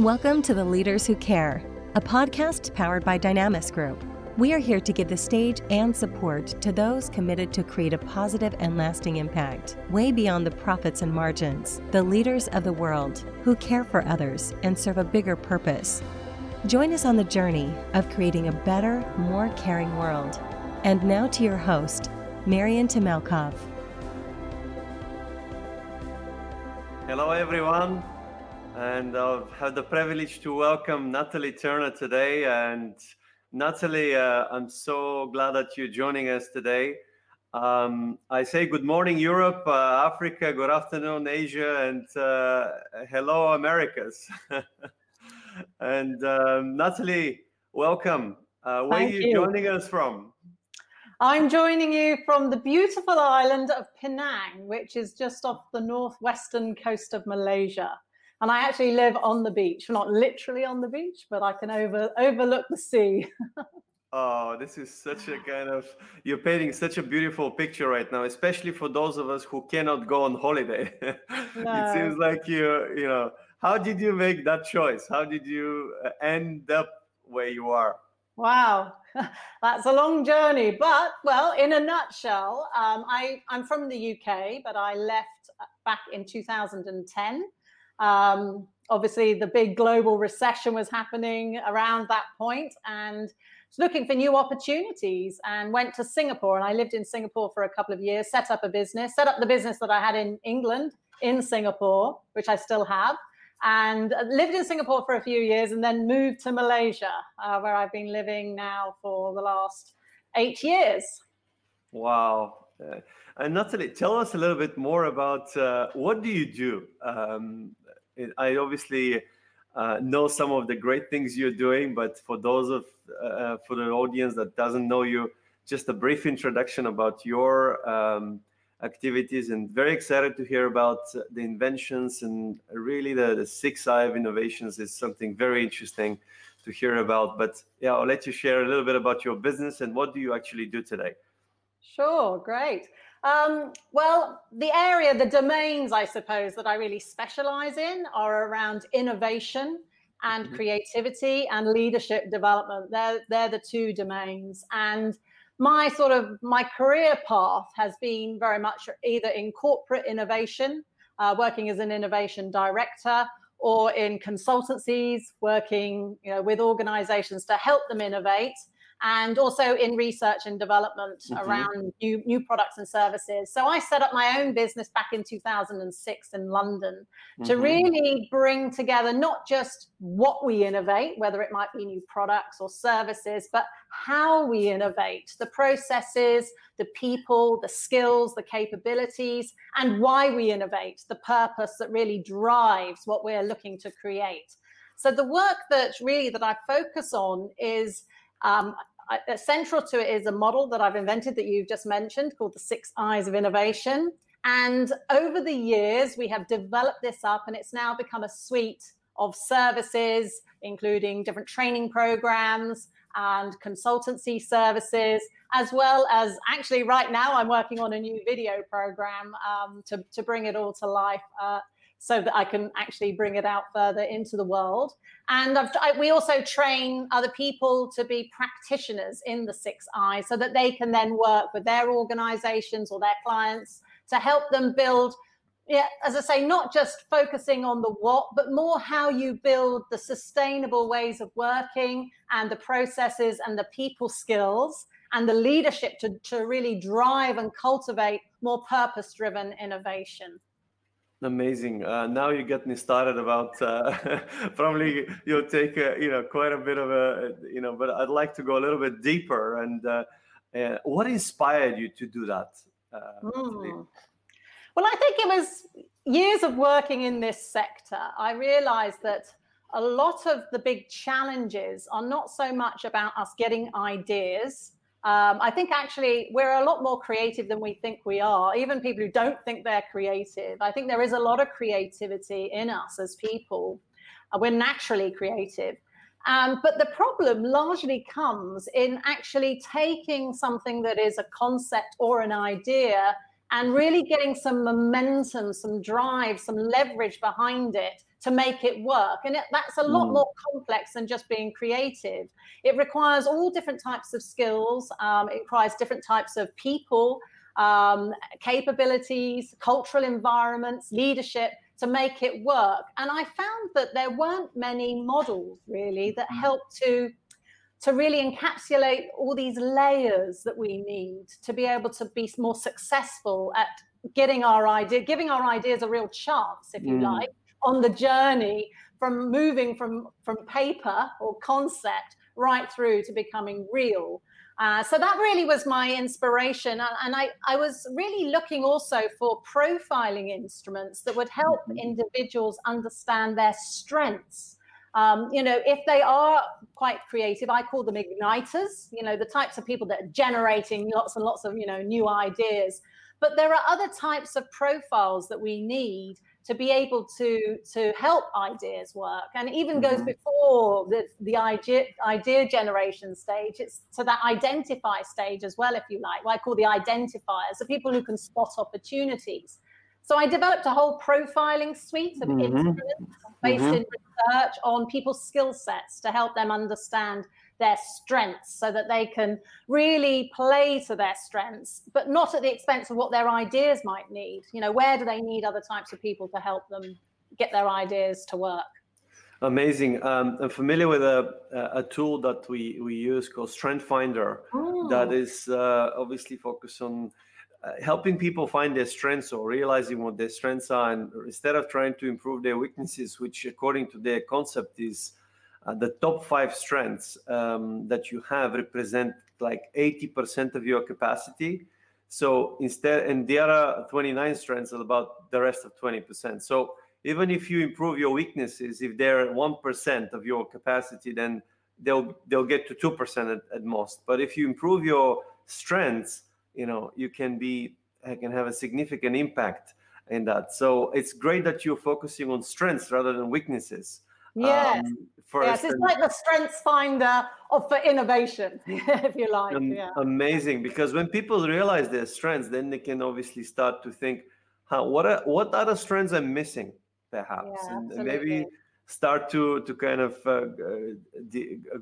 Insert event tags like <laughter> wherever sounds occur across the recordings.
Welcome to The Leaders Who Care, a podcast powered by Dynamis Group. We are here to give the stage and support to those committed to create a positive and lasting impact, way beyond the profits and margins, the leaders of the world who care for others and serve a bigger purpose. Join us on the journey of creating a better, more caring world. And now to your host, Marian Temelkov. Hello, everyone and I've had the privilege to welcome Natalie Turner today. And Natalie, uh, I'm so glad that you're joining us today. Um, I say good morning, Europe, uh, Africa, good afternoon, Asia, and uh, hello, Americas. <laughs> and um, Natalie, welcome. Uh, where Thank are you, you joining us from? I'm joining you from the beautiful island of Penang, which is just off the northwestern coast of Malaysia and I actually live on the beach. Not literally on the beach, but I can over overlook the sea. <laughs> oh, this is such a kind of you're painting such a beautiful picture right now, especially for those of us who cannot go on holiday. <laughs> No. it seems like you, you know, how did you make that choice? How did you uh, end up where you are? Wow, <laughs> that's a long journey. But well, in a nutshell, um, I, I'm from the UK, but I left uh, back in 2010 um, obviously, the big global recession was happening around that point, and looking for new opportunities. And went to Singapore, and I lived in Singapore for a couple of years. Set up a business, set up the business that I had in England in Singapore, which I still have, and lived in Singapore for a few years, and then moved to Malaysia, uh, where I've been living now for the last eight years. Wow. Uh, and Natalie, tell us a little bit more about uh, what do you do? Um, I obviously uh, know some of the great things you're doing, but for those of uh, for the audience that doesn't know you, just a brief introduction about your um, activities, and very excited to hear about the inventions and really the, the six I of innovations is something very interesting to hear about. But yeah, I'll let you share a little bit about your business and what do you actually do today. Sure, great. Um, well, the area, the domains, I suppose, that I really specialize in are around innovation and mm-hmm. creativity and leadership development. They're, they're the two domains. And my sort of my career path has been very much either in corporate innovation, uh, working as an innovation director, or in consultancies, working you know, with organizations to help them innovate and also in research and development mm-hmm. around new, new products and services. So I set up my own business back in 2006 in London mm-hmm. to really bring together not just what we innovate, whether it might be new products or services, but how we innovate, the processes, the people, the skills, the capabilities, and why we innovate, the purpose that really drives what we're looking to create. So the work that really that I focus on is um, uh, central to it is a model that I've invented that you've just mentioned called the Six I's of Innovation. And over the years, we have developed this up, and it's now become a suite of services, including different training programs and consultancy services, as well as actually right now, I'm working on a new video program um, to, to bring it all to life. Uh, so that I can actually bring it out further into the world. And I, we also train other people to be practitioners in the six I's so that they can then work with their organizations or their clients to help them build yeah, as I say, not just focusing on the what, but more how you build the sustainable ways of working and the processes and the people skills and the leadership to, to really drive and cultivate more purpose driven innovation. Amazing. Uh, now you get me started about uh, <laughs> probably you'll take a, you know quite a bit of a you know, but I'd like to go a little bit deeper. And uh, uh what inspired you to do that? Mm. Well, I think it was years of working in this sector. I realized that a lot of the big challenges are not so much about us getting ideas um, I think actually we're a lot more creative than we think we are. Even people who don't think they're creative, I think there is a lot of creativity in us as people. Uh, we're naturally creative. Um, but the problem largely comes in actually taking something that is a concept or an idea and really getting some momentum, some drive, some leverage behind it to make it work. And it, that's a lot mm. more complex than just being creative. It requires all different types of skills, um, it requires different types of people, um, capabilities, cultural environments, leadership to make it work. And I found that there weren't many models really that mm. helped to to really encapsulate all these layers that we need to be able to be more successful at getting our idea, giving our ideas a real chance, if you mm. like, on the journey from moving from from paper or concept right through to becoming real. Uh, so that really was my inspiration. And, I, I was really looking also for profiling instruments that would help mm-hmm. individuals understand their strengths. Um, you know, if they are quite creative, I call them igniters, you know, the types of people that are generating lots and lots of, you know, new ideas. But there are other types of profiles that we need to be able to to help ideas work and even goes mm-hmm. before the, the idea idea generation stage it's to that identify stage as well if you like what i call the identifiers the people who can spot opportunities so i developed a whole profiling suite of mm-hmm. instruments based mm-hmm. in research on people's skill sets to help them understand their strengths so that they can really play to their strengths, but not at the expense of what their ideas might need. You know, where do they need other types of people to help them get their ideas to work? Amazing. Um, I'm familiar with a, a tool that we, we use called Strength Finder oh. that is uh, obviously focused on uh, helping people find their strengths or realizing what their strengths are. And instead of trying to improve their weaknesses, which according to their concept is uh, the top five strengths um, that you have represent like 80% of your capacity. So instead, and the other 29 strengths are about the rest of 20%. So even if you improve your weaknesses, if they're 1% of your capacity, then they'll they'll get to 2% at, at most. But if you improve your strengths, you know, you can be can have a significant impact in that. So it's great that you're focusing on strengths rather than weaknesses. Yes. Um, yes, it's like the strengths finder of for innovation, <laughs> if you like. Um, yeah. Amazing, because when people realize their strengths, then they can obviously start to think, huh, what are what other strengths I'm missing, perhaps, yeah, and, and maybe start to to kind of uh,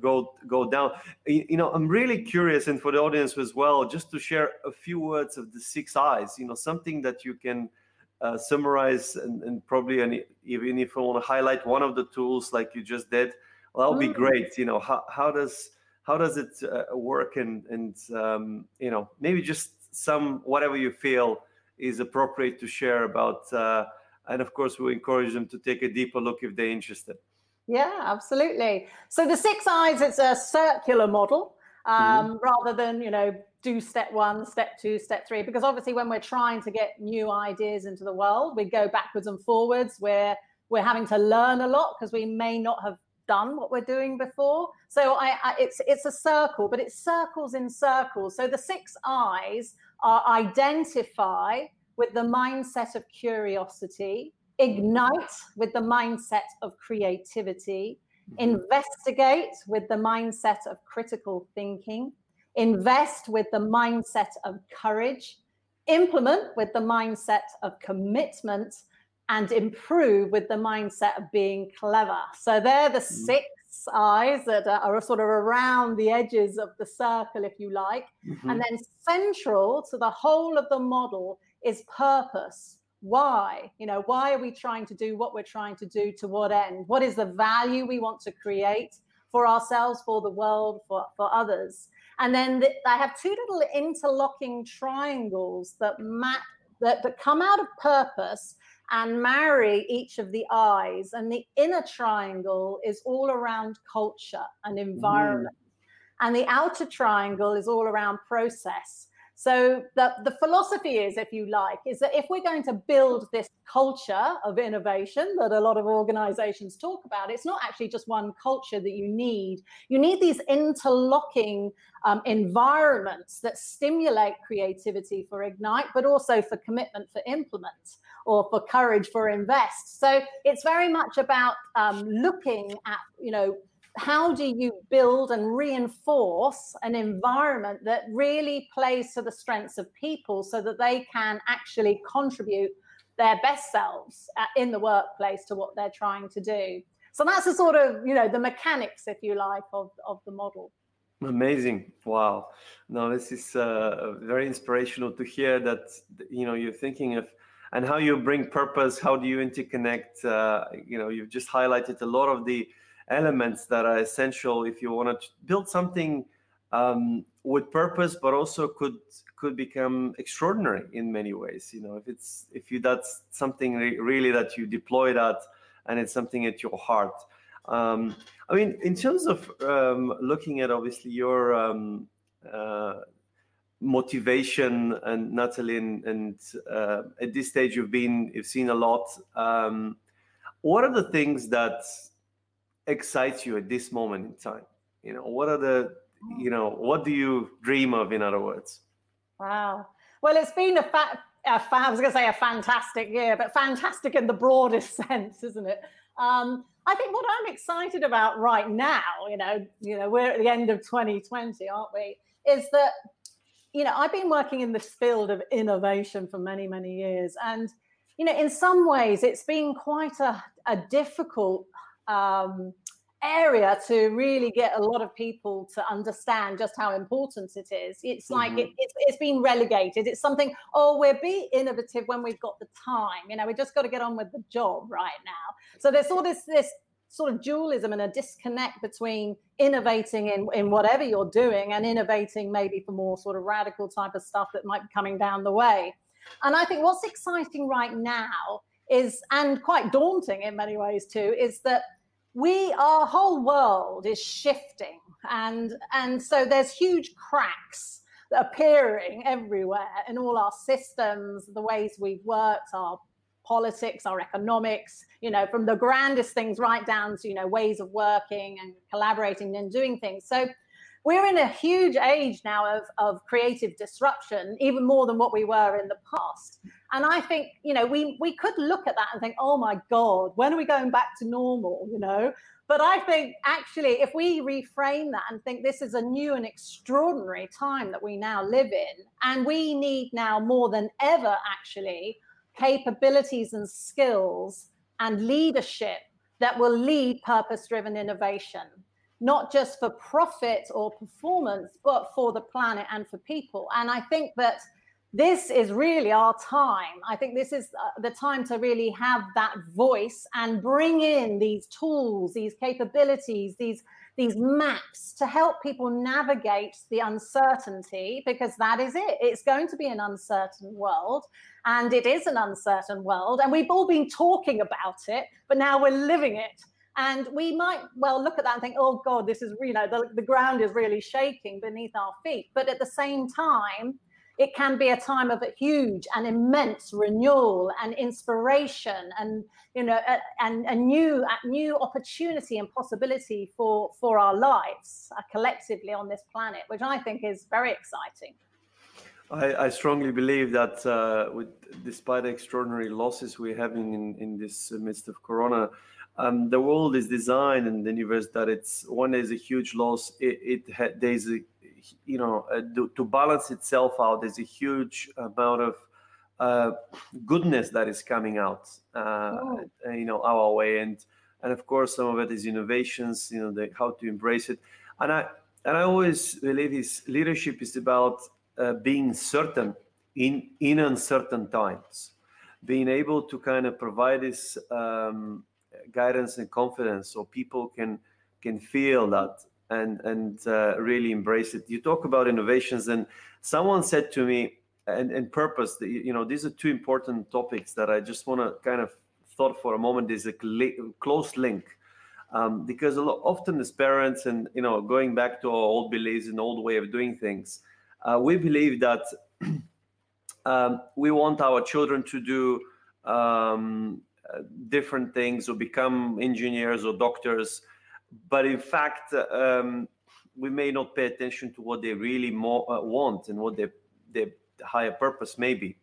go go down. You know, I'm really curious, and for the audience as well, just to share a few words of the six I's. You know, something that you can uh, summarize and, and probably any, even if I want to highlight one of the tools like you just did, well, that'll be mm. great. You know, how, how does how does it uh, work and and um, you know maybe just some whatever you feel is appropriate to share about. Uh, and of course, we encourage them to take a deeper look if they're interested. Yeah, absolutely. So the six I's, it's a circular model um, mm-hmm. rather than you know do step one, step two, step three. Because obviously, when we're trying to get new ideas into the world, we go backwards and forwards. We're we're having to learn a lot because we may not have done what we're doing before. So I, I, it's it's a circle, but it's circles in circles. So the six I's are identify with the mindset of curiosity, ignite with the mindset of creativity, mm-hmm. investigate with the mindset of critical thinking, invest with the mindset of courage, implement with the mindset of commitment, and improve with the mindset of being clever. So they're the mm. six I's that are sort of around the edges of the circle, if you like. Mm-hmm. And then central to the whole of the model is purpose. Why? You know, why are we trying to do what we're trying to do to what end? What is the value we want to create for ourselves, for the world, for, for others? And then the, I have two little interlocking triangles that map that, that come out of purpose and marry each of the I's. And the inner triangle is all around culture and environment. Mm. And the outer triangle is all around process. So the, the philosophy is, if you like, is that if we're going to build this culture of innovation that a lot of organizations talk about, it's not actually just one culture that you need. You need these interlocking um, environments that stimulate creativity for Ignite, but also for commitment for Implement or for courage for Invest. So it's very much about um, looking at, you know, how do you build and reinforce an environment that really plays to the strengths of people so that they can actually contribute their best selves uh, in the workplace to what they're trying to do. So that's the sort of, you know, the mechanics, if you like, of, of the model. Amazing. Wow. now this is uh, very inspirational to hear that, you know, you're thinking of and how you bring purpose, how do you interconnect? Uh, you know, you've just highlighted a lot of the elements that are essential if you want to build something um, with purpose, but also could could become extraordinary in many ways. You know, if it's if you that's something re- really that you deploy that, and it's something at your heart. Um, I mean, in terms of um, looking at obviously your um, uh, motivation and Natalie, and, and uh, at this stage you've been you've seen a lot. Um, what are the things that excite you at this moment in time? You know, what are the you know what do you dream of? In other words. Wow. Well, it's been a fa- a fa- I was going to say a fantastic year, but fantastic in the broadest <laughs> sense, isn't it? Um, I think what I'm excited about right now, you know, you know, we're at the end of 2020, aren't we? Is that, you know, I've been working in this field of innovation for many, many years, and you know, in some ways, it's been quite a, a difficult um, area to really get a lot of people to understand just how important it is. It's like mm-hmm. it, it's, it's been relegated. It's something, oh, we'll be innovative when we've got the time. You know, we just got to get on with the job right now. So there's all this this sort of dualism and a disconnect between innovating in, in whatever you're doing and innovating maybe for more sort of radical type of stuff that might be coming down the way. And I think what's exciting right now is, and quite daunting in many ways too, is that we our whole world is shifting and and so there's huge cracks appearing everywhere in all our systems the ways we've worked our politics our economics you know from the grandest things right down to you know ways of working and collaborating and doing things so we're in a huge age now of, of creative disruption, even more than what we were in the past. And I think, you know, we we could look at that and think, oh my God, when are we going back to normal? You know? But I think actually, if we reframe that and think this is a new and extraordinary time that we now live in, and we need now more than ever actually capabilities and skills and leadership that will lead purpose driven innovation not just for profit or performance, but for the planet and for people. And I think that this is really our time. I think this is uh, the time to really have that voice and bring in these tools, these capabilities, these these maps to help people navigate the uncertainty because that is it. It's going to be an uncertain world and it is an uncertain world and we've all been talking about it, but now we're living it. And we might well look at that and think, oh God, this is, you know, the, the ground is really shaking beneath our feet. But at the same time, it can be a time of a huge and immense renewal and inspiration and you know a, and a new a new opportunity and possibility for for our lives uh, collectively on this planet which i think is very exciting. I, I strongly believe that uh, with, despite the extraordinary losses we're having in, in this midst of corona, um, the world is designed in the universe that it's one is a huge loss, it, it ha- there's a you know uh, to, to, balance itself out. There's a huge amount of uh, goodness that is coming out, uh, oh. you know, our way, and and of course some of it is innovations. You know, the, how to embrace it, and I and I always believe is leadership is about uh, being certain in in uncertain times, being able to kind of provide this. Um, guidance and confidence so people can can feel that and and uh, really embrace it. You talk about innovations and someone said to me and, and purpose you know these are two important topics that i just want to kind of thought for a moment. There's a close link um, because a lot, often as parents and you know going back to our old beliefs and old way of doing things uh, we believe that <clears throat> um, we want our children to do um, different things or become engineers or doctors but in fact um, we may not pay attention to what they really uh, want and what their, their higher purpose may be.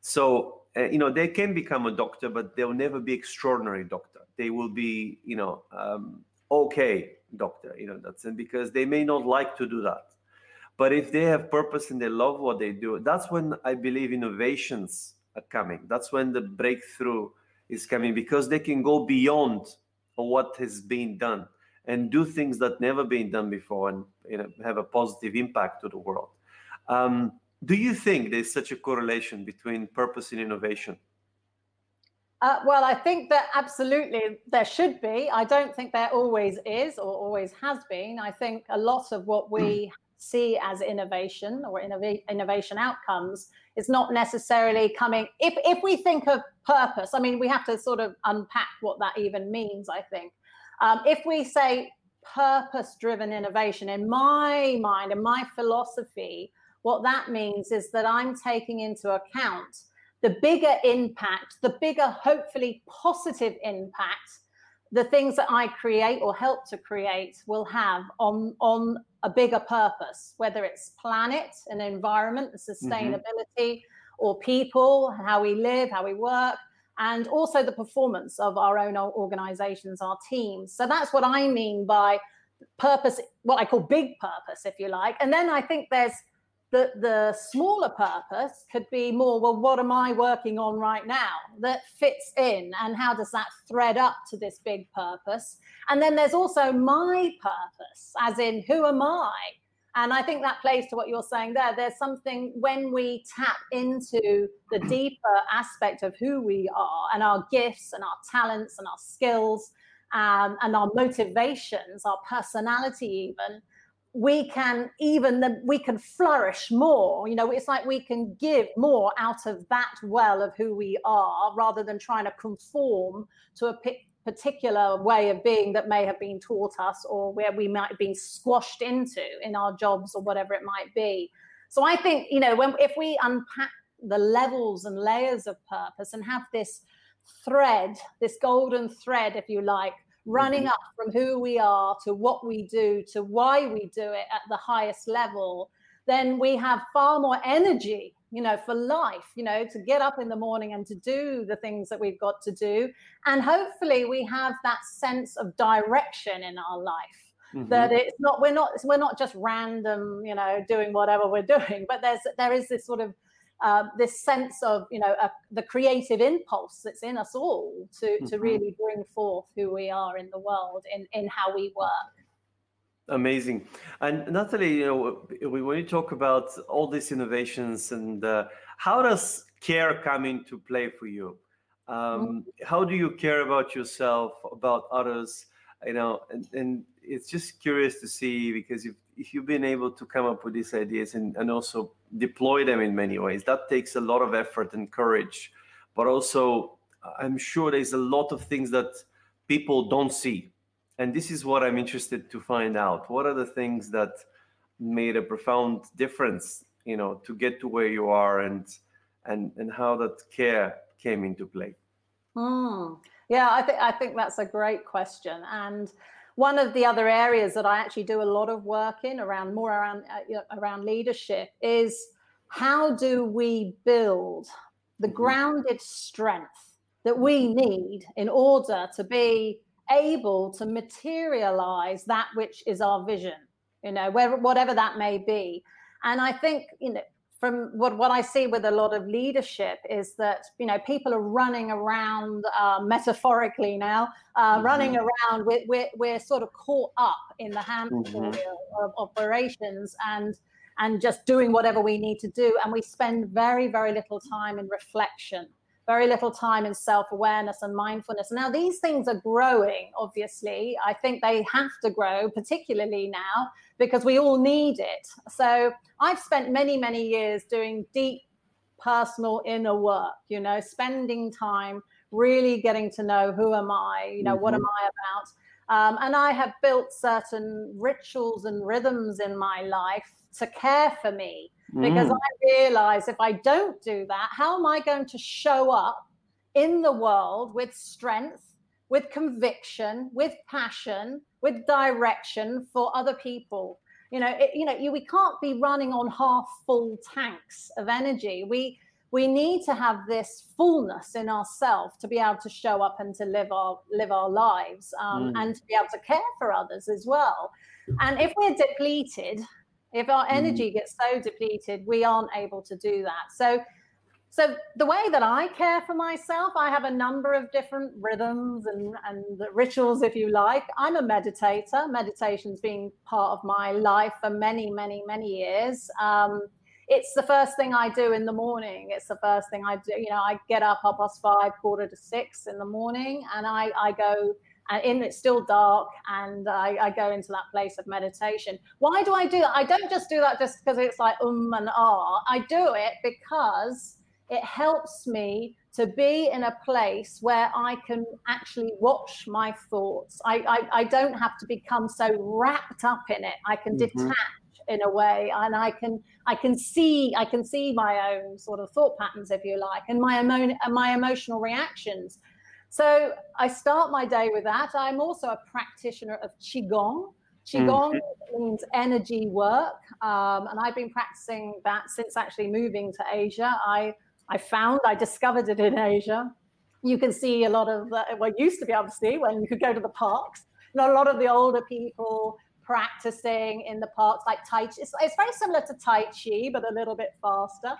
So uh, you know they can become a doctor but they'll never be extraordinary doctor. They will be you know um, okay doctor you know that's and because they may not like to do that. But if they have purpose and they love what they do that's when i believe innovations are coming. That's when the breakthrough is coming because they can go beyond what has been done and do things that never been done before and you know, have a positive impact to the world. Um, do you think there's such a correlation between purpose and innovation? Uh, well, I think that absolutely there should be. I don't think there always is or always has been. I think a lot of what we see as innovation or innov- innovation outcomes is not necessarily coming. If if we think of purpose, I mean, we have to sort of unpack what that even means. I think um, if we say purpose-driven innovation, in my mind, in my philosophy, what that means is that I'm taking into account the bigger impact, the bigger, hopefully positive impact the things that I create or help to create will have on on a bigger purpose, whether it's planet and environment, mm-hmm. sustainability, mm-hmm. or people, how we live, how we work, and also the performance of our own organizations, our teams. So that's what I mean by purpose, what I call big purpose, if you like. And then I think there's the, the smaller purpose could be more well what am i working on right now that fits in and how does that thread up to this big purpose and then there's also my purpose as in who am i and i think that plays to what you're saying there. There's something when we tap into the deeper aspect of who we are and our gifts and our talents and our skills um, and our motivations our personality even we can even the, we can flourish more. You know it's like we can give more out of that well of who we are rather than trying to conform to a particular way of being that may have been taught us or where we might have been squashed into in our jobs or whatever it might be so i think you know when if we unpack the levels and layers of purpose and have this thread this golden thread if you like running mm-hmm. up from who we are to what we do to why we do it at the highest level then we have far more energy you know for life you know to get up in the morning and to do the things that we've got to do and hopefully we have that sense of direction in our life mm-hmm. that it's not we're not we're not just random you know doing whatever we're doing but there's there is this sort of uh, this sense of you know the creative impulse that's in us all to mm-hmm. to really bring forth who we are in the world in in how we work amazing. And natalie you know when you talk about all these innovations and uh, how does care come into play for you? Um, mm-hmm. how do you care about yourself about others? You know and, and it's just curious to see because if, if you've been able to come up with these ideas and, and also deploy them in many ways that takes a lot of effort and courage. But also i'm sure there's a lot of things that people don't see and this is what i'm interested to find out what are the things that made a profound difference you know to get to where you are and and and how that care came into play mm. yeah i think i think that's a great question and one of the other areas that I actually do a lot of work in around more around uh, around leadership is how do we build the mm-hmm. grounded strength that we need in order to be able to materialize that which is our vision you know where, whatever that may be and i think you know from what, what I see with a lot of leadership is that you know people are running around uh, metaphorically now, uh, mm-hmm. running around. We're, we're, we're sort of caught up in the hamster mm-hmm. of operations and and just doing whatever we need to do, and we spend very very little time in reflection very little time in self awareness and mindfulness. Now, these things are growing, obviously. I think they have to grow, particularly now, because we all need it. So, I've spent many, many years doing deep personal inner work, you know, spending time really getting to know who am I, you know, mm-hmm. what am mm-hmm. I about. Um, and I have built certain rituals and rhythms in my life to care for me because mm. I realize if I don't do that, how am I going to show up in the world with strength, with conviction, with passion, with direction for other people? You know, it, you know, you, we can't be running on half full tanks of energy. We we need to have this fullness in ourselves to be able to show up and to live our live our lives um, mm. and to be able to care for others as well. And if we're depleted, if our mm. energy gets so depleted, we aren't able to do that. So so the way that I care for myself, I have a number of different rhythms and, and rituals, if you like. I'm a meditator. Meditation's been part of my life for many, many, many years. Um, it's the first thing I do in the morning. It's the first thing I do. You know, I get up half past five, quarter to six in the morning, and I, I go and in it's still dark and I, I, go into that place of meditation why do i do that i don't just do that just because it's like um and ah i do it because it helps me to be in a place where I can actually watch my thoughts. I, I, I don't have to become so wrapped up in it. I can mm-hmm. detach in a way and I can I can see I can see my own sort of thought patterns, if you like, and my emo- my emotional reactions. So I start my day with that. I'm also a practitioner of Qigong. Qigong mm-hmm. means energy work. Um, and I've been practicing that since actually moving to Asia. I I found, I discovered it in Asia. You can see a lot of, the, well, used to be see when you could go to the parks. A lot of the older people practicing in the parks, like Tai Chi. It's, it's very similar to Tai Chi, but a little bit faster.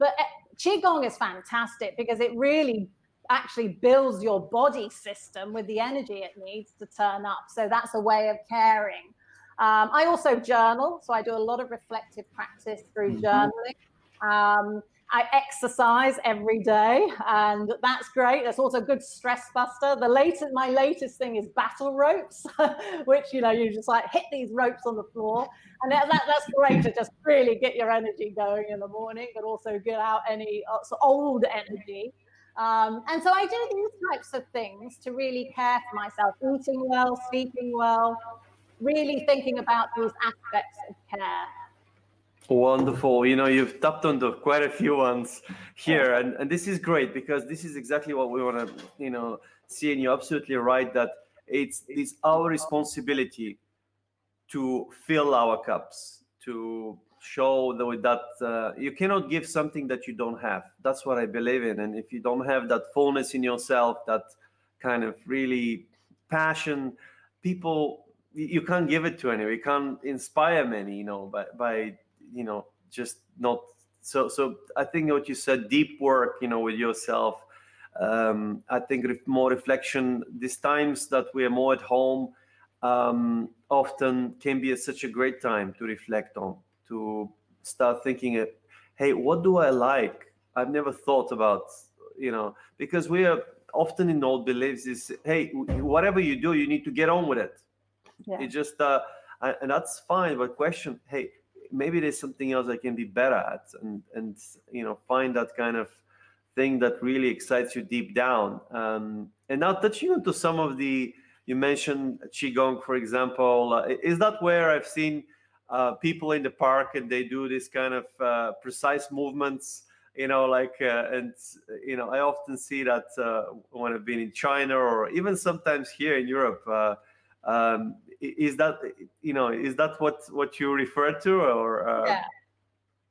But eh, Qigong is fantastic because it really actually builds your body system with the energy it needs to turn up. So that's a way of caring. Um, I also journal, so I do a lot of reflective practice through mm-hmm. journaling. Um, I exercise every day, and that's great. That's also a good stress buster. The latest, my latest thing is battle ropes, <laughs> which you know you just like hit these ropes on the floor, and that, that, that's great to just really get your energy going in the morning, but also get out any uh, old energy. Um, and so I do these types of things to really care for myself, eating well, sleeping well, really thinking about these aspects of care. Wonderful. You know, you've tapped on the quite a few ones here, and, and this is great because this is exactly what we want to, you know, see. And you're absolutely right that it's it's our responsibility to fill our cups, to show that uh, you cannot give something that you don't have. That's what I believe in. And if you don't have that fullness in yourself, that kind of really passion, people you can't give it to anyone. You can't inspire many, you know, by by you know just not so so i think what you said deep work you know with yourself um, i think more reflection these times that we are more at home um, often can be a, such a great time to reflect on to start thinking hey what do i like i've never thought about you know because we are often in old beliefs is hey whatever you do you need to get on with it yeah. it just uh, and that's fine but question hey maybe there's something else I can be better at, and and you know find that kind of thing that really excites you deep down. Um, and now touching onto some of the you mentioned qigong, for example, uh, is that where I've seen uh, people in the park and they do this kind of uh, precise movements? You know, like uh, and you know, I often see that uh, when I've been in China or even sometimes here in Europe. Uh, um, is that you know is that what what you refer to or uh... yeah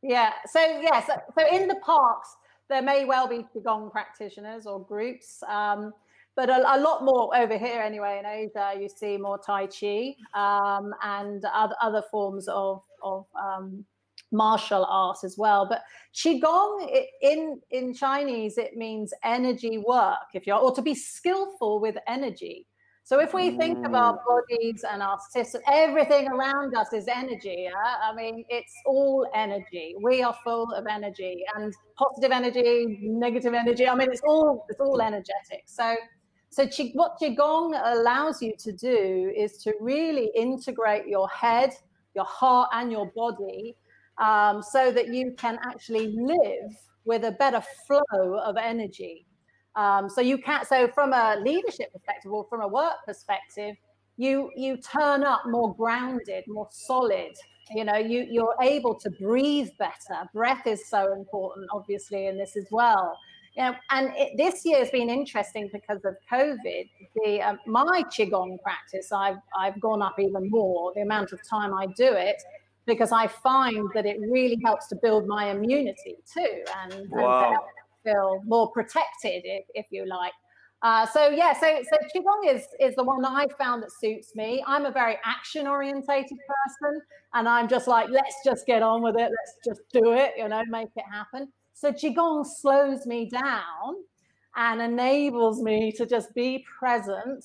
yeah so yeah so, so in the parks there may well be qigong practitioners or groups um, but a, a, lot more over here anyway in asia you see more tai chi um, and other, other forms of of um, martial art as well but qigong in in chinese it means energy work if you're or to be skillful with energy so if we think of our bodies and our system, everything around us is energy. Yeah? I mean, it's all energy. We are full of energy and positive energy, negative energy. I mean, it's all it's all energetic. So so what qigong allows you to do is to really integrate your head, your heart, and your body, um, so that you can actually live with a better flow of energy. Um, so you can't. So from a leadership perspective or from a work perspective, you you turn up more grounded, more solid. You know, you you're able to breathe better. Breath is so important, obviously, in this as well. You know, and it, this year has been interesting because of COVID. The um, my qigong practice, I've I've gone up even more. The amount of time I do it because I find that it really helps to build my immunity too, and, wow. and feel more protected, if, if you like. Uh, so yeah, so so qigong is is the one that I found that suits me. I'm a very action orientated person, and I'm just like, let's just get on with it. Let's just do it. You know, make it happen. So Qigong slows me down and enables me to just be present,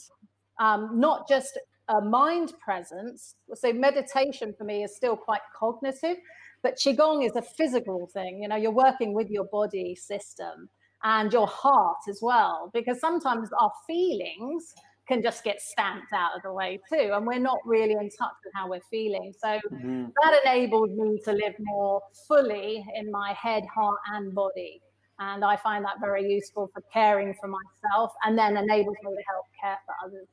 um, not just a mind presence. So meditation for me is still quite cognitive, but qigong is a physical thing. You know, you're working with your body system and your heart as well, because sometimes our feelings can just get stamped out of the way too, and we're not really in touch with how we're feeling. So mm-hmm. that enabled me to live more fully in my head, heart, and body. And I find that very useful for caring for myself and then enables me to help care for others.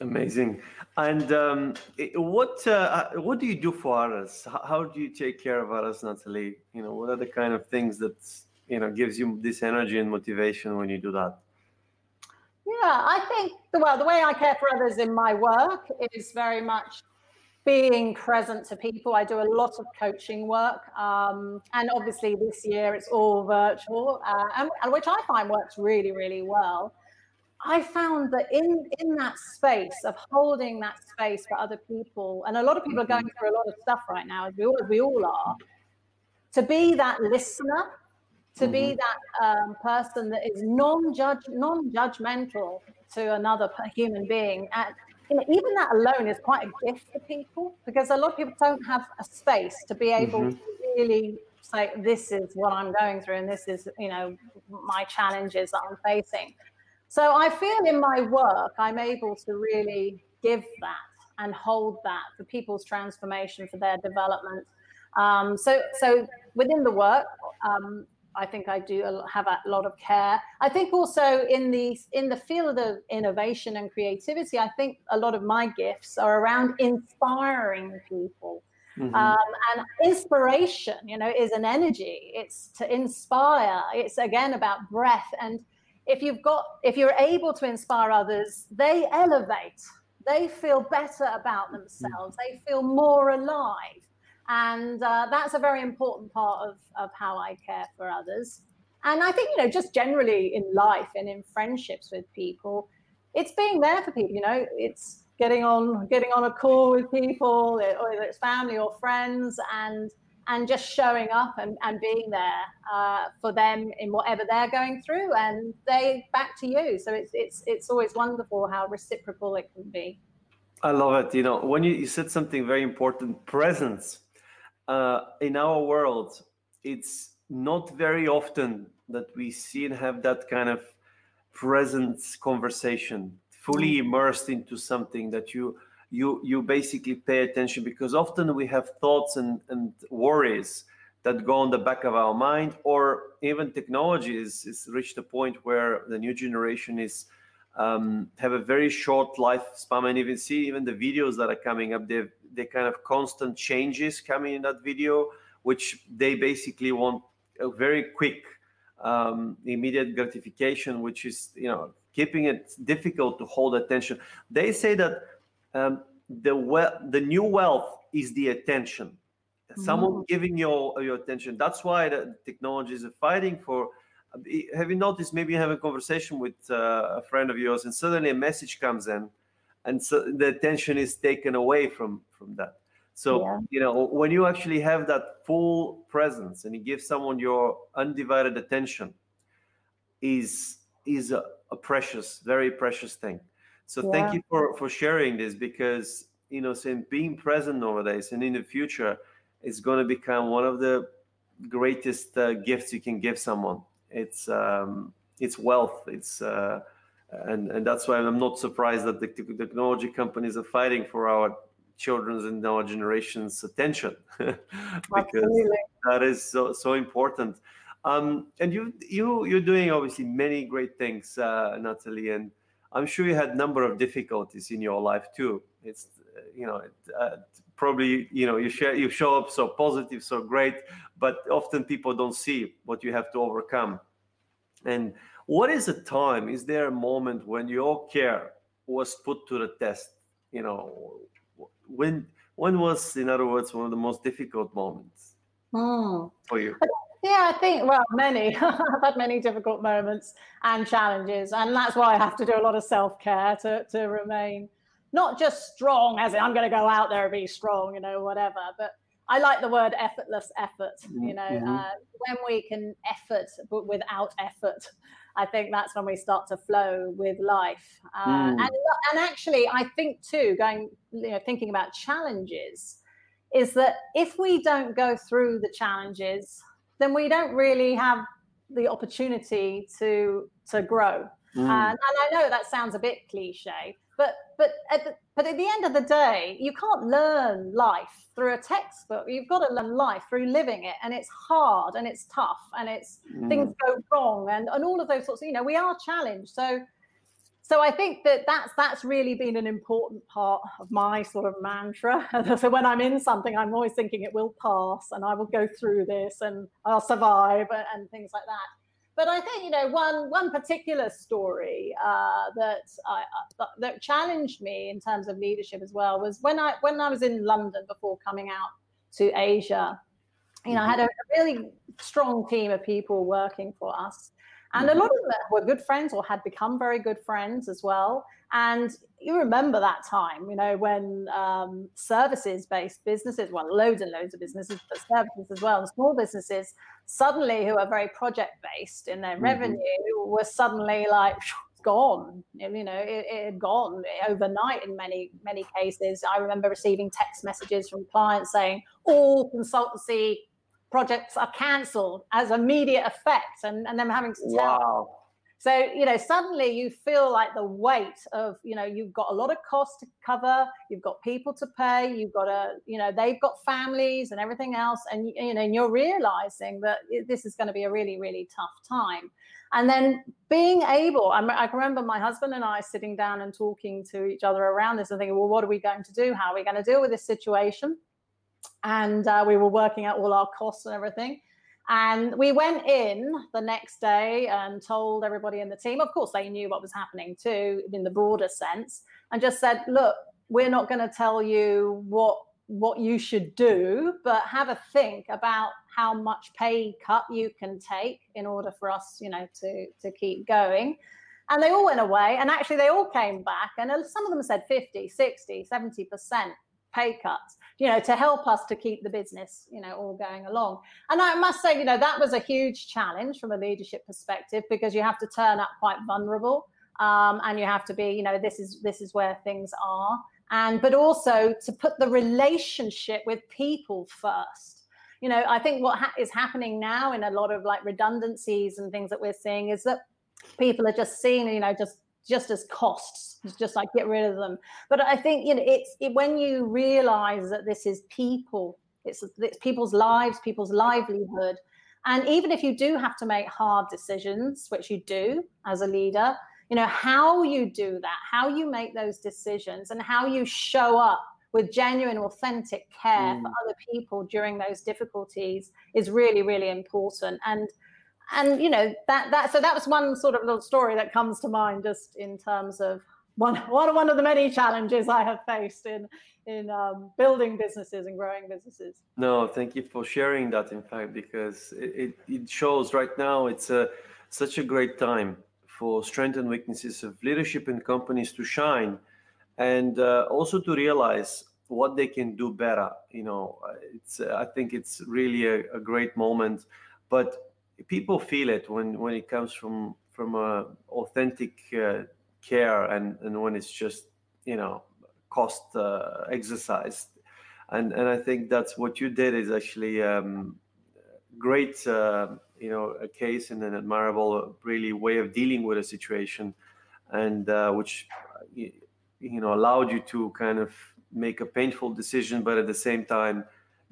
Amazing. And um, what uh, uh, what do you do for others? How, how, do you take care of others, Natalie? You know, what are the kind of things that you know gives you this energy and motivation when you do that? Yeah, I think the well, the way I care for others in my work is very much being present to people. I do a lot of coaching work, um, and obviously this year it's all virtual, uh, and, and which I find works really, really well. I found that in in that space of holding that space for other people, and a lot of people are going mm-hmm. through a lot of stuff right now, as we all as we all are. To be that listener, to mm-hmm. be that um, person that is non-judge, non-judgmental to another human being, and you know, even that alone is quite a gift for people because a lot of people don't have a space to be able mm-hmm. to really say, "This is what I'm going through, and this is you know my challenges that I'm facing." So I feel in my work, I'm able to really give that and hold that for people's transformation, for their development. Um, so, so within the work, um, I think I do have a lot of care. I think also in the in the field of innovation and creativity, I think a lot of my gifts are around inspiring people. Mm-hmm. Um, and inspiration, you know, is an energy. It's to inspire. It's again about breath and if you've got if you're able to inspire others they elevate they feel better about themselves they feel more alive and uh, that's a very important part of, of how i care for others. And i think you know just generally in life and in friendships with people it's being there for people you know it's getting on getting on a call with people whether it's family or friends and and just showing up and, and being there uh, for them in whatever they're going through and they back to you. So it's it's it's always wonderful how reciprocal it can be. I love it. You know when you, you said something very important presence uh, in our world it's not very often that we see and have that kind of presence conversation fully mm. immersed into something that you you you basically pay attention because often we have thoughts and, and worries that go on the back of our mind or even technology is, is reached a point where the new generation is um, have a very short lifespan and even see even the videos that are coming up they they kind of constant changes coming in that video which they basically want a very quick um, immediate gratification which is you know keeping it difficult to hold attention they say that um, the we- the new wealth is the attention. Someone mm. giving your your attention. That's why the technologies are fighting for. Have you noticed? Maybe you have a conversation with uh, a friend of yours, and suddenly a message comes in, and so the attention is taken away from from that. So yeah. you know when you actually have that full presence and you give someone your undivided attention, is is a, a precious, very precious thing. So yeah. thank you for for sharing this because you know, saying being present nowadays and in the future is going to become one of the greatest uh, gifts you can give someone. It's um, it's wealth. It's uh, and and that's why I'm not surprised that the technology companies are fighting for our children's and our generation's attention <laughs> because Absolutely. that is so so important. Um, and you you you're doing obviously many great things, uh, Natalie, and I'm sure you had a number of difficulties in your life too. It's you know uh, probably you know you share you show up so positive, so great, but often people don't see what you have to overcome. And what is a time? Is there a moment when your care was put to the test? You know, when when was, in other words, one of the most difficult moments mm. for you? Yeah, I think, well, many. <laughs> I've had many difficult moments and challenges. And that's why I have to do a lot of self care to, to remain not just strong, as in I'm going to go out there and be strong, you know, whatever. But I like the word effortless effort. You know, mm-hmm. uh, when we can effort but without effort, I think that's when we start to flow with life. Uh, mm. and, and actually, I think too, going, you know, thinking about challenges, is that if we don't go through the challenges, then we don't really have the opportunity to to grow. Mm. And, and I know that sounds a bit cliche, but but at the, but at the end of the day, you can't learn life through a textbook. You've got to learn life through living it, and it's hard and it's tough and it's mm. things go wrong and and all of those sorts. Of, you know, we are challenged. So so I think that that's that's really been an important part of my sort of mantra. <laughs> so when I'm in something, I'm always thinking it will pass and I will go through this and I'll survive and, and things like that. But I think you know one one particular story uh, that I, uh, that challenged me in terms of leadership as well was when I when I was in London before coming out to Asia. You know, I had a, a really strong team of people working for us, and a lot of them were good friends or had become very good friends as well. And you remember that time, you know, when um, services based businesses, well, loads and loads of businesses, but services as well, and small businesses suddenly who are very project based in their mm-hmm. revenue were suddenly like, gone you know it, it, had gone overnight in many many cases i remember receiving text messages from clients saying all consultancy projects are cancelled as immediate effect and, and them having to tell wow. So, you know, suddenly you feel like the weight of, you know, you've got a lot of costs to cover, you've got people to pay, you've got a, you know, they've got families and everything else. And, you know, and you're realizing that this is going to be a really, really tough time. And then being able, I, I remember my husband and I sitting down and talking to each other around this and thinking, well, what are we going to do? How are we going to deal with this situation? And uh, we were working out all our costs and everything. And we went in the next day and told everybody in the team, of course, they knew what was happening too, in the broader sense, and just said, look, we're not going to tell you what what you should do, but have a think about how much pay cut you can take in order for us, you know, to to keep going. And they all went away, and actually they all came back, and some of them said 50, 60, 70 percent pay cuts you know to help us to keep the business you know all going along. And i must say you know that was a huge challenge from a leadership perspective because you have to turn up quite vulnerable um, and you have to be you know this is this is where things are. And but also to put the relationship with people first. You know i think what ha- is happening now in a lot of like redundancies and things that we're seeing is that people are just seeing you know just just as costs it's just like get rid of them but i think you know it's it, when you realize that this is people it's it's people's lives people's livelihood and even if you do have to make hard decisions which you do as a leader you know how you do that how you make those decisions and how you show up with genuine authentic care mm. for other people during those difficulties is really really important and and you know that that so that was one sort of little story that comes to mind just in terms of one <laughs> one one of the many challenges I have faced in in um, building businesses and growing businesses. No, thank you for sharing that. In fact, because it, it, shows right now it's a such a great time for strengths and weaknesses of leadership in companies to shine, and uh, also to realize what they can do better. You know, it's I think it's really a, a great moment, but people feel it when when it comes from from a authentic uh, care and and when it's just you know cost uh, exercised. And and i think that's what you did is actually um, great uh, you know a case and an admirable really way of dealing with a situation and uh, which you know allowed you to kind of make a painful decision but at the same time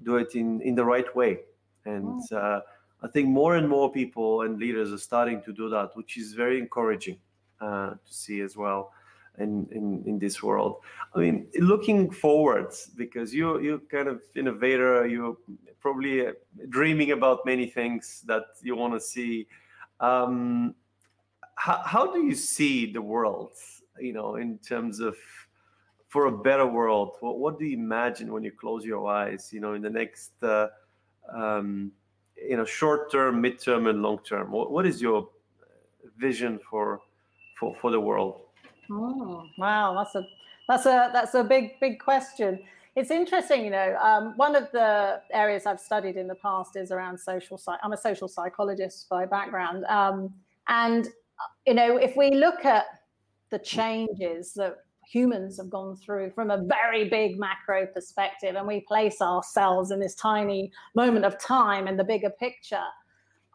do it in in the right way. And uh, I think more and more people and leaders are starting to do that, which is very encouraging uh, to see as well in, in, in this world. I mean, looking forwards, because you you kind of innovator, you're probably uh, dreaming about many things that you want to see. Um, how, how do you see the world, you know, in terms of for a better world? What, what do you imagine when you close your eyes, you know, in the next uh, um, you know short term mid term and long term what, what is your vision for for for the world oh wow that's a that's a that's a big big question it's interesting, you know. Um, one of the areas I've studied in the past is around social. Psych- I'm a social psychologist by background, um, and you know, if we look at the changes that humans have gone through from a very big macro perspective, and we place ourselves in this tiny moment of time in the bigger picture,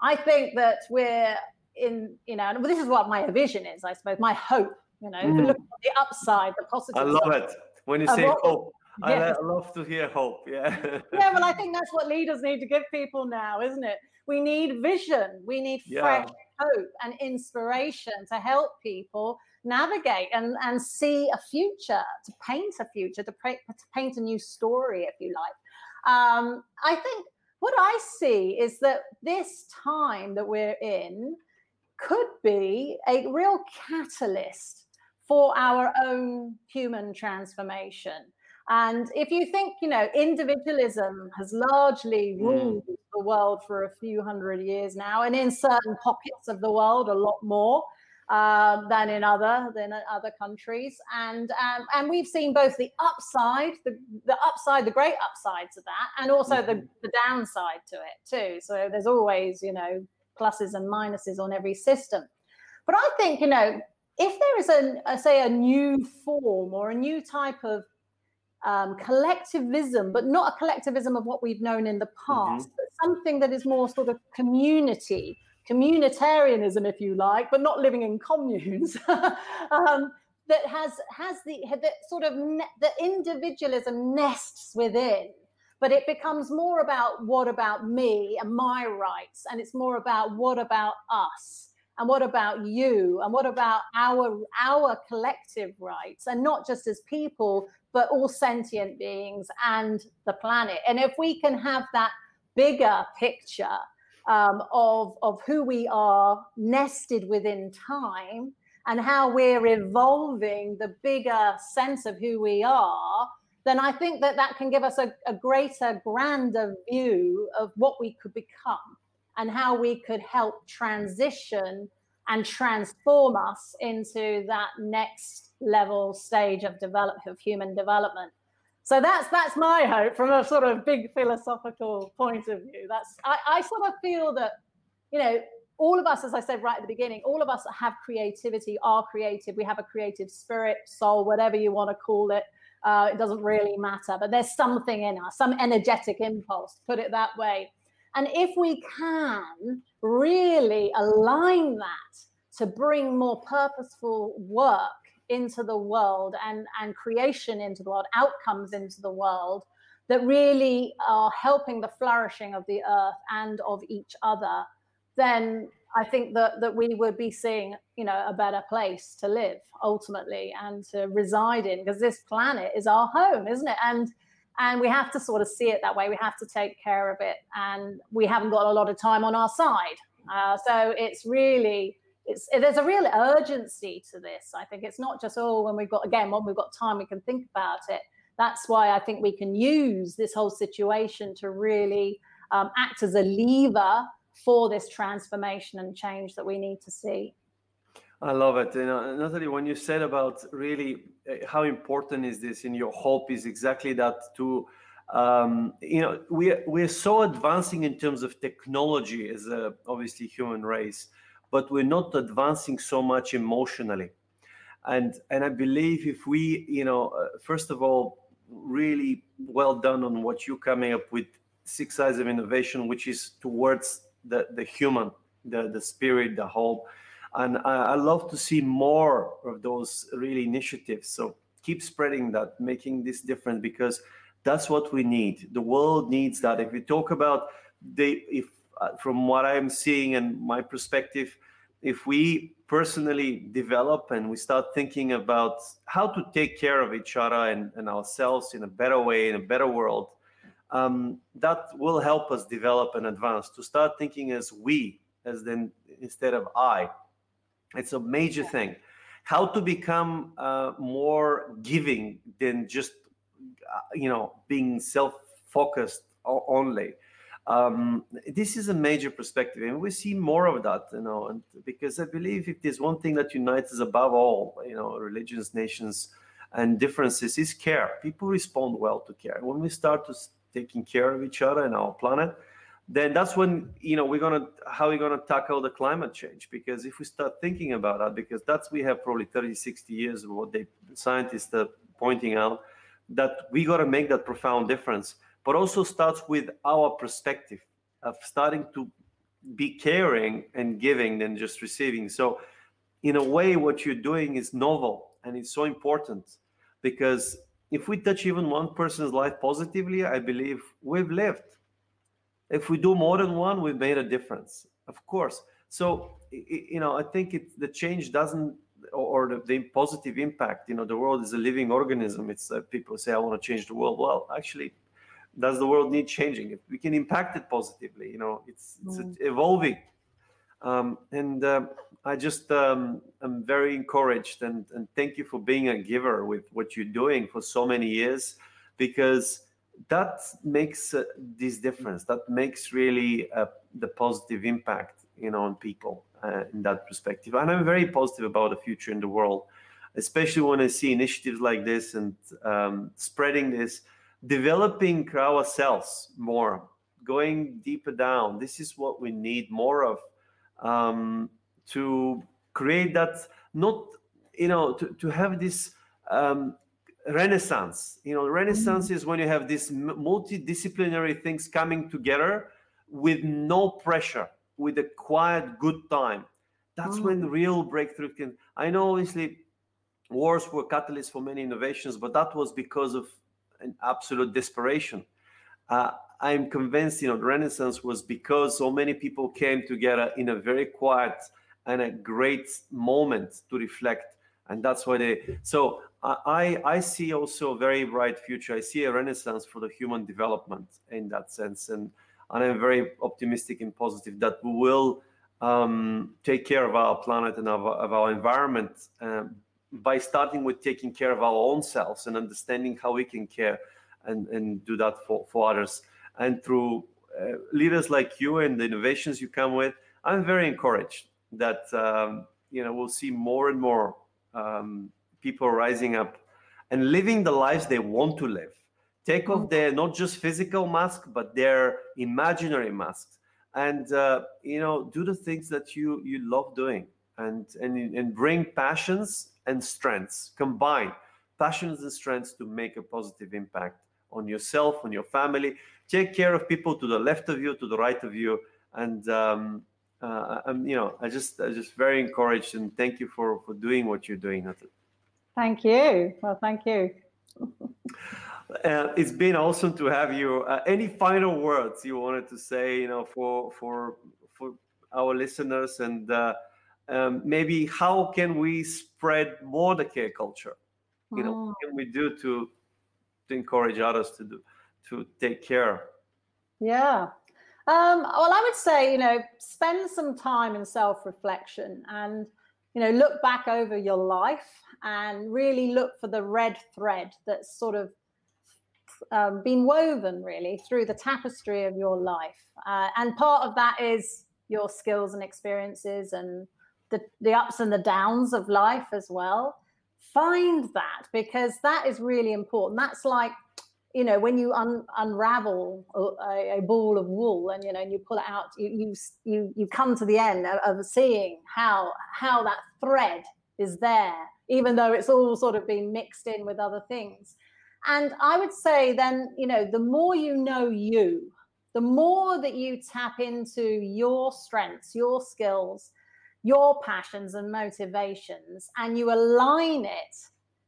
I think that we're in, you know, this is what my vision is, I suppose, my hope. You know, mm. look at the upside, the positive. I love it when you say hope. Yes. I love to hear hope. Yeah. yeah, well, I <laughs> think that's what leaders need to give people now, isn't it? We need vision. We need fresh yeah. hope and inspiration to help people navigate and, and see a future, to paint a future, to, to paint a new story, if you like. Um, I think what I see is that this time that we're in could be a real catalyst for our own human transformation. And if you think, you know, individualism has largely mm. ruled mm. the world for a few hundred years now, and in certain pockets of the world, a lot more uh, than in other than other countries. And um, and we've seen both the upside, the, the upside, the great upsides of that, and also mm-hmm. the, the downside to it too. So there's always, you know, pluses and minuses on every system. But I think, you know, if there is a, a say a new form or a new type of um, collectivism, but not a collectivism of what we've known in the past, mm-hmm. but something that is more sort of community, communitarianism, if you like, but not living in communes. <laughs> um, that has has the that sort of ne- the individualism nests within but it becomes more about what about me and my rights and it's more about what about us and what about you and what about our our collective rights and not just as people but all sentient beings and the planet and if we can have that bigger picture um, of of who we are nested within time and how we're evolving the bigger sense of who we are then I think that that can give us a, a greater, grander view of what we could become and how we could help transition and transform us into that next level stage of development of human development so that's that's my hope from a sort of big philosophical point of view. That's I, I sort of feel that you know all of us as i said right at the beginning all of us that have creativity are creative. We have a creative spirit soul whatever you want to call it. Uh, it doesn't really matter but there's something in us some energetic impulse put it that way. And if we can really align that to bring more purposeful work into the world and, and creation into the world, outcomes into the world that really are helping the flourishing of the earth and of each other, then I think that that we would be seeing, you know, a better place to live ultimately and to reside in, because this planet is our home, isn't it? And and we have to sort of see it that way. We have to take care of it, and we haven't got a lot of time on our side. Uh, so it's really it's there's a real urgency to this. I think it's not just oh when we've got again when we've got time we can think about it. That's why I think we can use this whole situation to really um, act as a lever for this transformation and change that we need to see. I love it. You know, Natalie, when you said about really uh, how important is this in your hope is exactly that to um, you know we we're so advancing in terms of technology as a obviously human race, but we're not advancing so much emotionally. And and I believe if we you know uh, first of all really well done on what you're coming up with six I's of innovation, which is towards the the human, the the spirit, the whole and I, I love to see more of those really initiatives. So keep spreading that, making this difference because that's what we need. The world needs that. If we talk about the, if uh, from what I'm seeing and my perspective, if we personally develop and we start thinking about how to take care of each other and, and ourselves in a better way, in a better world, um, that will help us develop and advance. To start thinking as we, as then instead of I, it's a major thing. How to become uh, more giving than just, uh, you know, being self-focused only. Um, this is a major perspective, and we see more of that, you know. And because I believe if there's one thing that unites us above all, you know, religions, nations, and differences is care. People respond well to care. When we start to taking care of each other and our planet, then that's when you know we're gonna how we're gonna tackle the climate change because if we start thinking about that because that's we have probably 30 60 years of what they scientists are pointing out that we got to make that profound difference but also starts with our perspective of starting to be caring and giving than just receiving. So in a way what you're doing is novel and it's so important because if we touch even one person's life positively i believe we've lived. If we do more than one we've made a difference of course. So you know i think it the change doesn't or the, the positive impact you know the world is a living organism. It's uh, people say i want to change the world. Well actually does the world need changing? If we can impact it positively you know it's, it's mm. evolving. Um, and uh, i just um, i'm very encouraged and, and thank you for being a giver with what you're doing for so many years because that makes uh, this difference. That makes really uh, the positive impact you know on people uh, in that perspective. And i'm very positive about the future in the world especially when i see initiatives like this and um, spreading this developing ourselves more going deeper down this is what we need more of um, to create that not you know to, to have this um, renaissance you know renaissance mm-hmm. is when you have these multidisciplinary things coming together with no pressure with a quiet good time that's mm-hmm. when real breakthrough can i know obviously wars were catalysts for many innovations but that was because of an absolute desperation uh, i'm convinced you know the renaissance was because so many people came together in a very quiet and a great moment to reflect and that's why they so I, I see also a very bright future. I see a renaissance for the human development in that sense, and and I'm very optimistic and positive that we will um, take care of our planet and of, of our environment um, by starting with taking care of our own selves and understanding how we can care and, and do that for, for others. And through uh, leaders like you and the innovations you come with, I'm very encouraged that um, you know we'll see more and more um, people rising up and living the lives they want to live. Take off their not just physical mask, but their imaginary masks, and uh, you know do the things that you you love doing, and and and bring passions and strengths combine passions and strengths to make a positive impact on yourself, on your family. Take care of people to the left of you, to the right of you, and um, uh, I'm, you know, I just, I just very encouraged and thank you for for doing what you're doing. Thank you. Well, thank you. <laughs> uh, it's been awesome to have you. Uh, any final words you wanted to say, you know, for for for our listeners, and uh, um, maybe how can we spread more the care culture? You know, what can we do to to encourage others to do to take care? Yeah. Um, well, I would say, you know, spend some time in self reflection and, you know, look back over your life and really look for the red thread that's sort of um, been woven really through the tapestry of your life. Uh, and part of that is your skills and experiences and the, the ups and the downs of life as well. Find that because that is really important. That's like, you know, when you un- unravel a, a, ball of wool and you know, and you pull it out, you you you, you come to the end of, of seeing how how that thread is there even though it's all sort of been mixed in with other things. And I would say then, you know, the more you know you, the more that you tap into your strengths, your skills, your passions and motivations, and you align it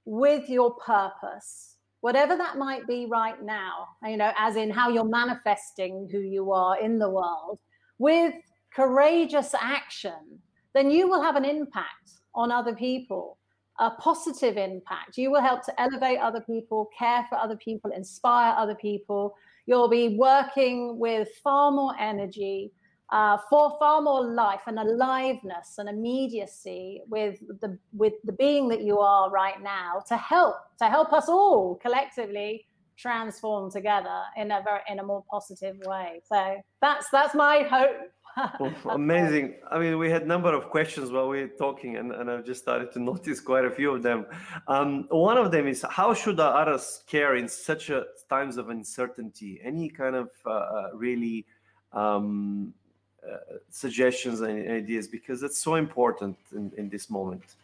with your purpose, whatever that might be right now, you know, as in how you're manifesting who you are in the world, with courageous action, then you will have an impact on other people a positive impact. You will help to elevate other people, care for other people, inspire other people. You'll be working with far more energy, uh, for far more life and aliveness and immediacy with the with the being that you are right now to help to help us all collectively transform together in a very in a more positive way. So that's that's my hope <laughs> amazing. I mean, we had a number of questions while we were talking, and, and I've just started to <laughs> notice quite a few of them. Um, one of them is how should others care in such a times of uncertainty? Any kind of uh, uh really um, uh, suggestions and ideas because it's so important in, in this moment.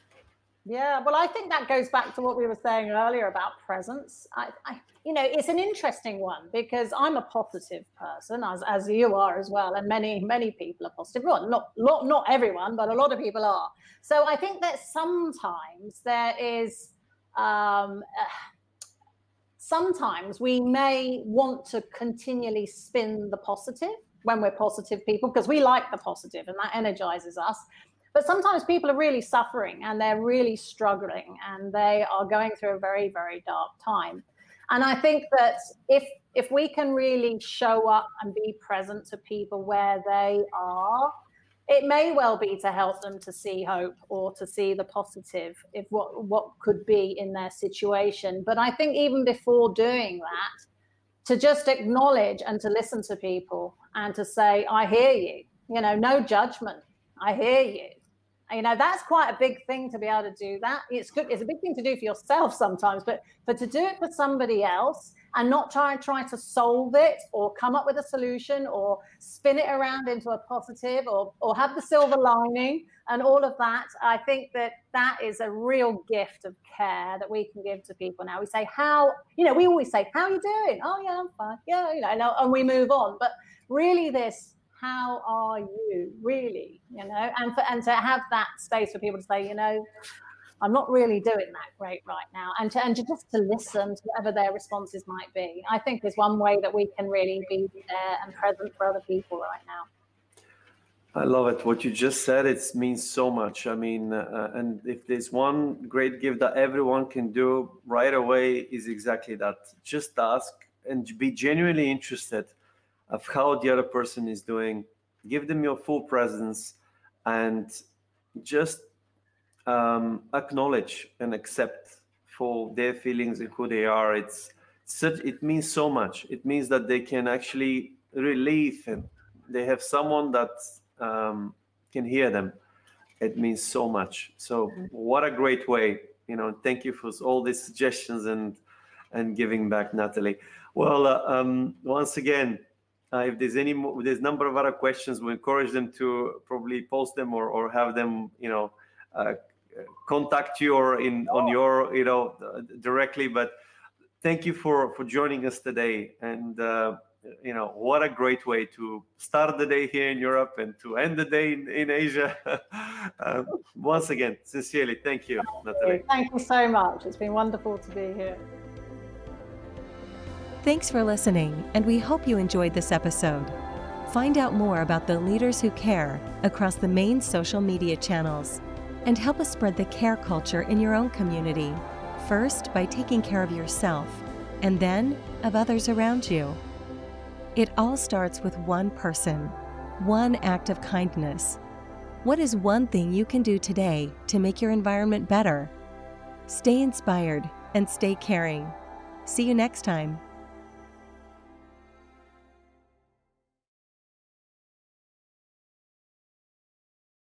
Yeah, well, I think that goes back to what we were saying earlier about presence. I, I, you know, it's an interesting one because I'm a positive person, as as you are as well, and many many people are positive. Well, not not not everyone, but a lot of people are. So I think that sometimes there is. Um, uh, sometimes we may want to continually spin the positive when we're positive people because we like the positive and that energizes us but sometimes people are really suffering and they're really struggling and they are going through a very, very dark time. And I think that if if we can really show up and be present to people where they are, it may well be to help them to see hope or to see the positive if what what could be in their situation. But I think even before doing that, to just acknowledge and to listen to people and to say, I hear you, you know, no judgment. I hear you. You know that's quite a big thing to be able to do that. It's good it's a big thing to do for yourself sometimes but but to do it for somebody else and not try and try to solve it or come up with a solution or spin it around into a positive or or have the silver lining and all of that i think that that is a real gift of care that we can give to people now. We say how you know we always say how are you doing? Oh yeah i'm fine. Yeah you know uh, and we move on. But really this how are you? really you know and for, and to have that space for people to say you know i'm not really doing that great right now. And to, and to just to listen to whatever their responses might be i think is one way that we can really be there and present for other people right now I love it. What you just said, it means so much. I mean, uh, and if there's one great gift that everyone can do right away, is exactly that. Just ask and be genuinely interested of how the other person is doing give them your full presence and just um, acknowledge and accept for their feelings and who they are it's such it means so much it means that they can actually relieve and they have someone that um, can hear them it means so much so what a great way you know thank you for all these suggestions and and giving back natalie well uh, um, once again uh, if there's any more, there's number of other questions, we encourage them to probably post them or, or have them, you know, uh, contact you or in on your, you know, directly. But thank you for for joining us today. And uh, you know, what a great way to start the day here in Europe and to end the day in, in Asia. Uh, <laughs> once again, sincerely, thank you, Natalie. Thank you so much. It's been wonderful to be here. Thanks for listening, and we hope you enjoyed this episode. Find out more about the leaders who care across the main social media channels and help us spread the care culture in your own community. First, by taking care of yourself, and then of others around you. It all starts with one person, one act of kindness. What is one thing you can do today to make your environment better? Stay inspired and stay caring. See you next time.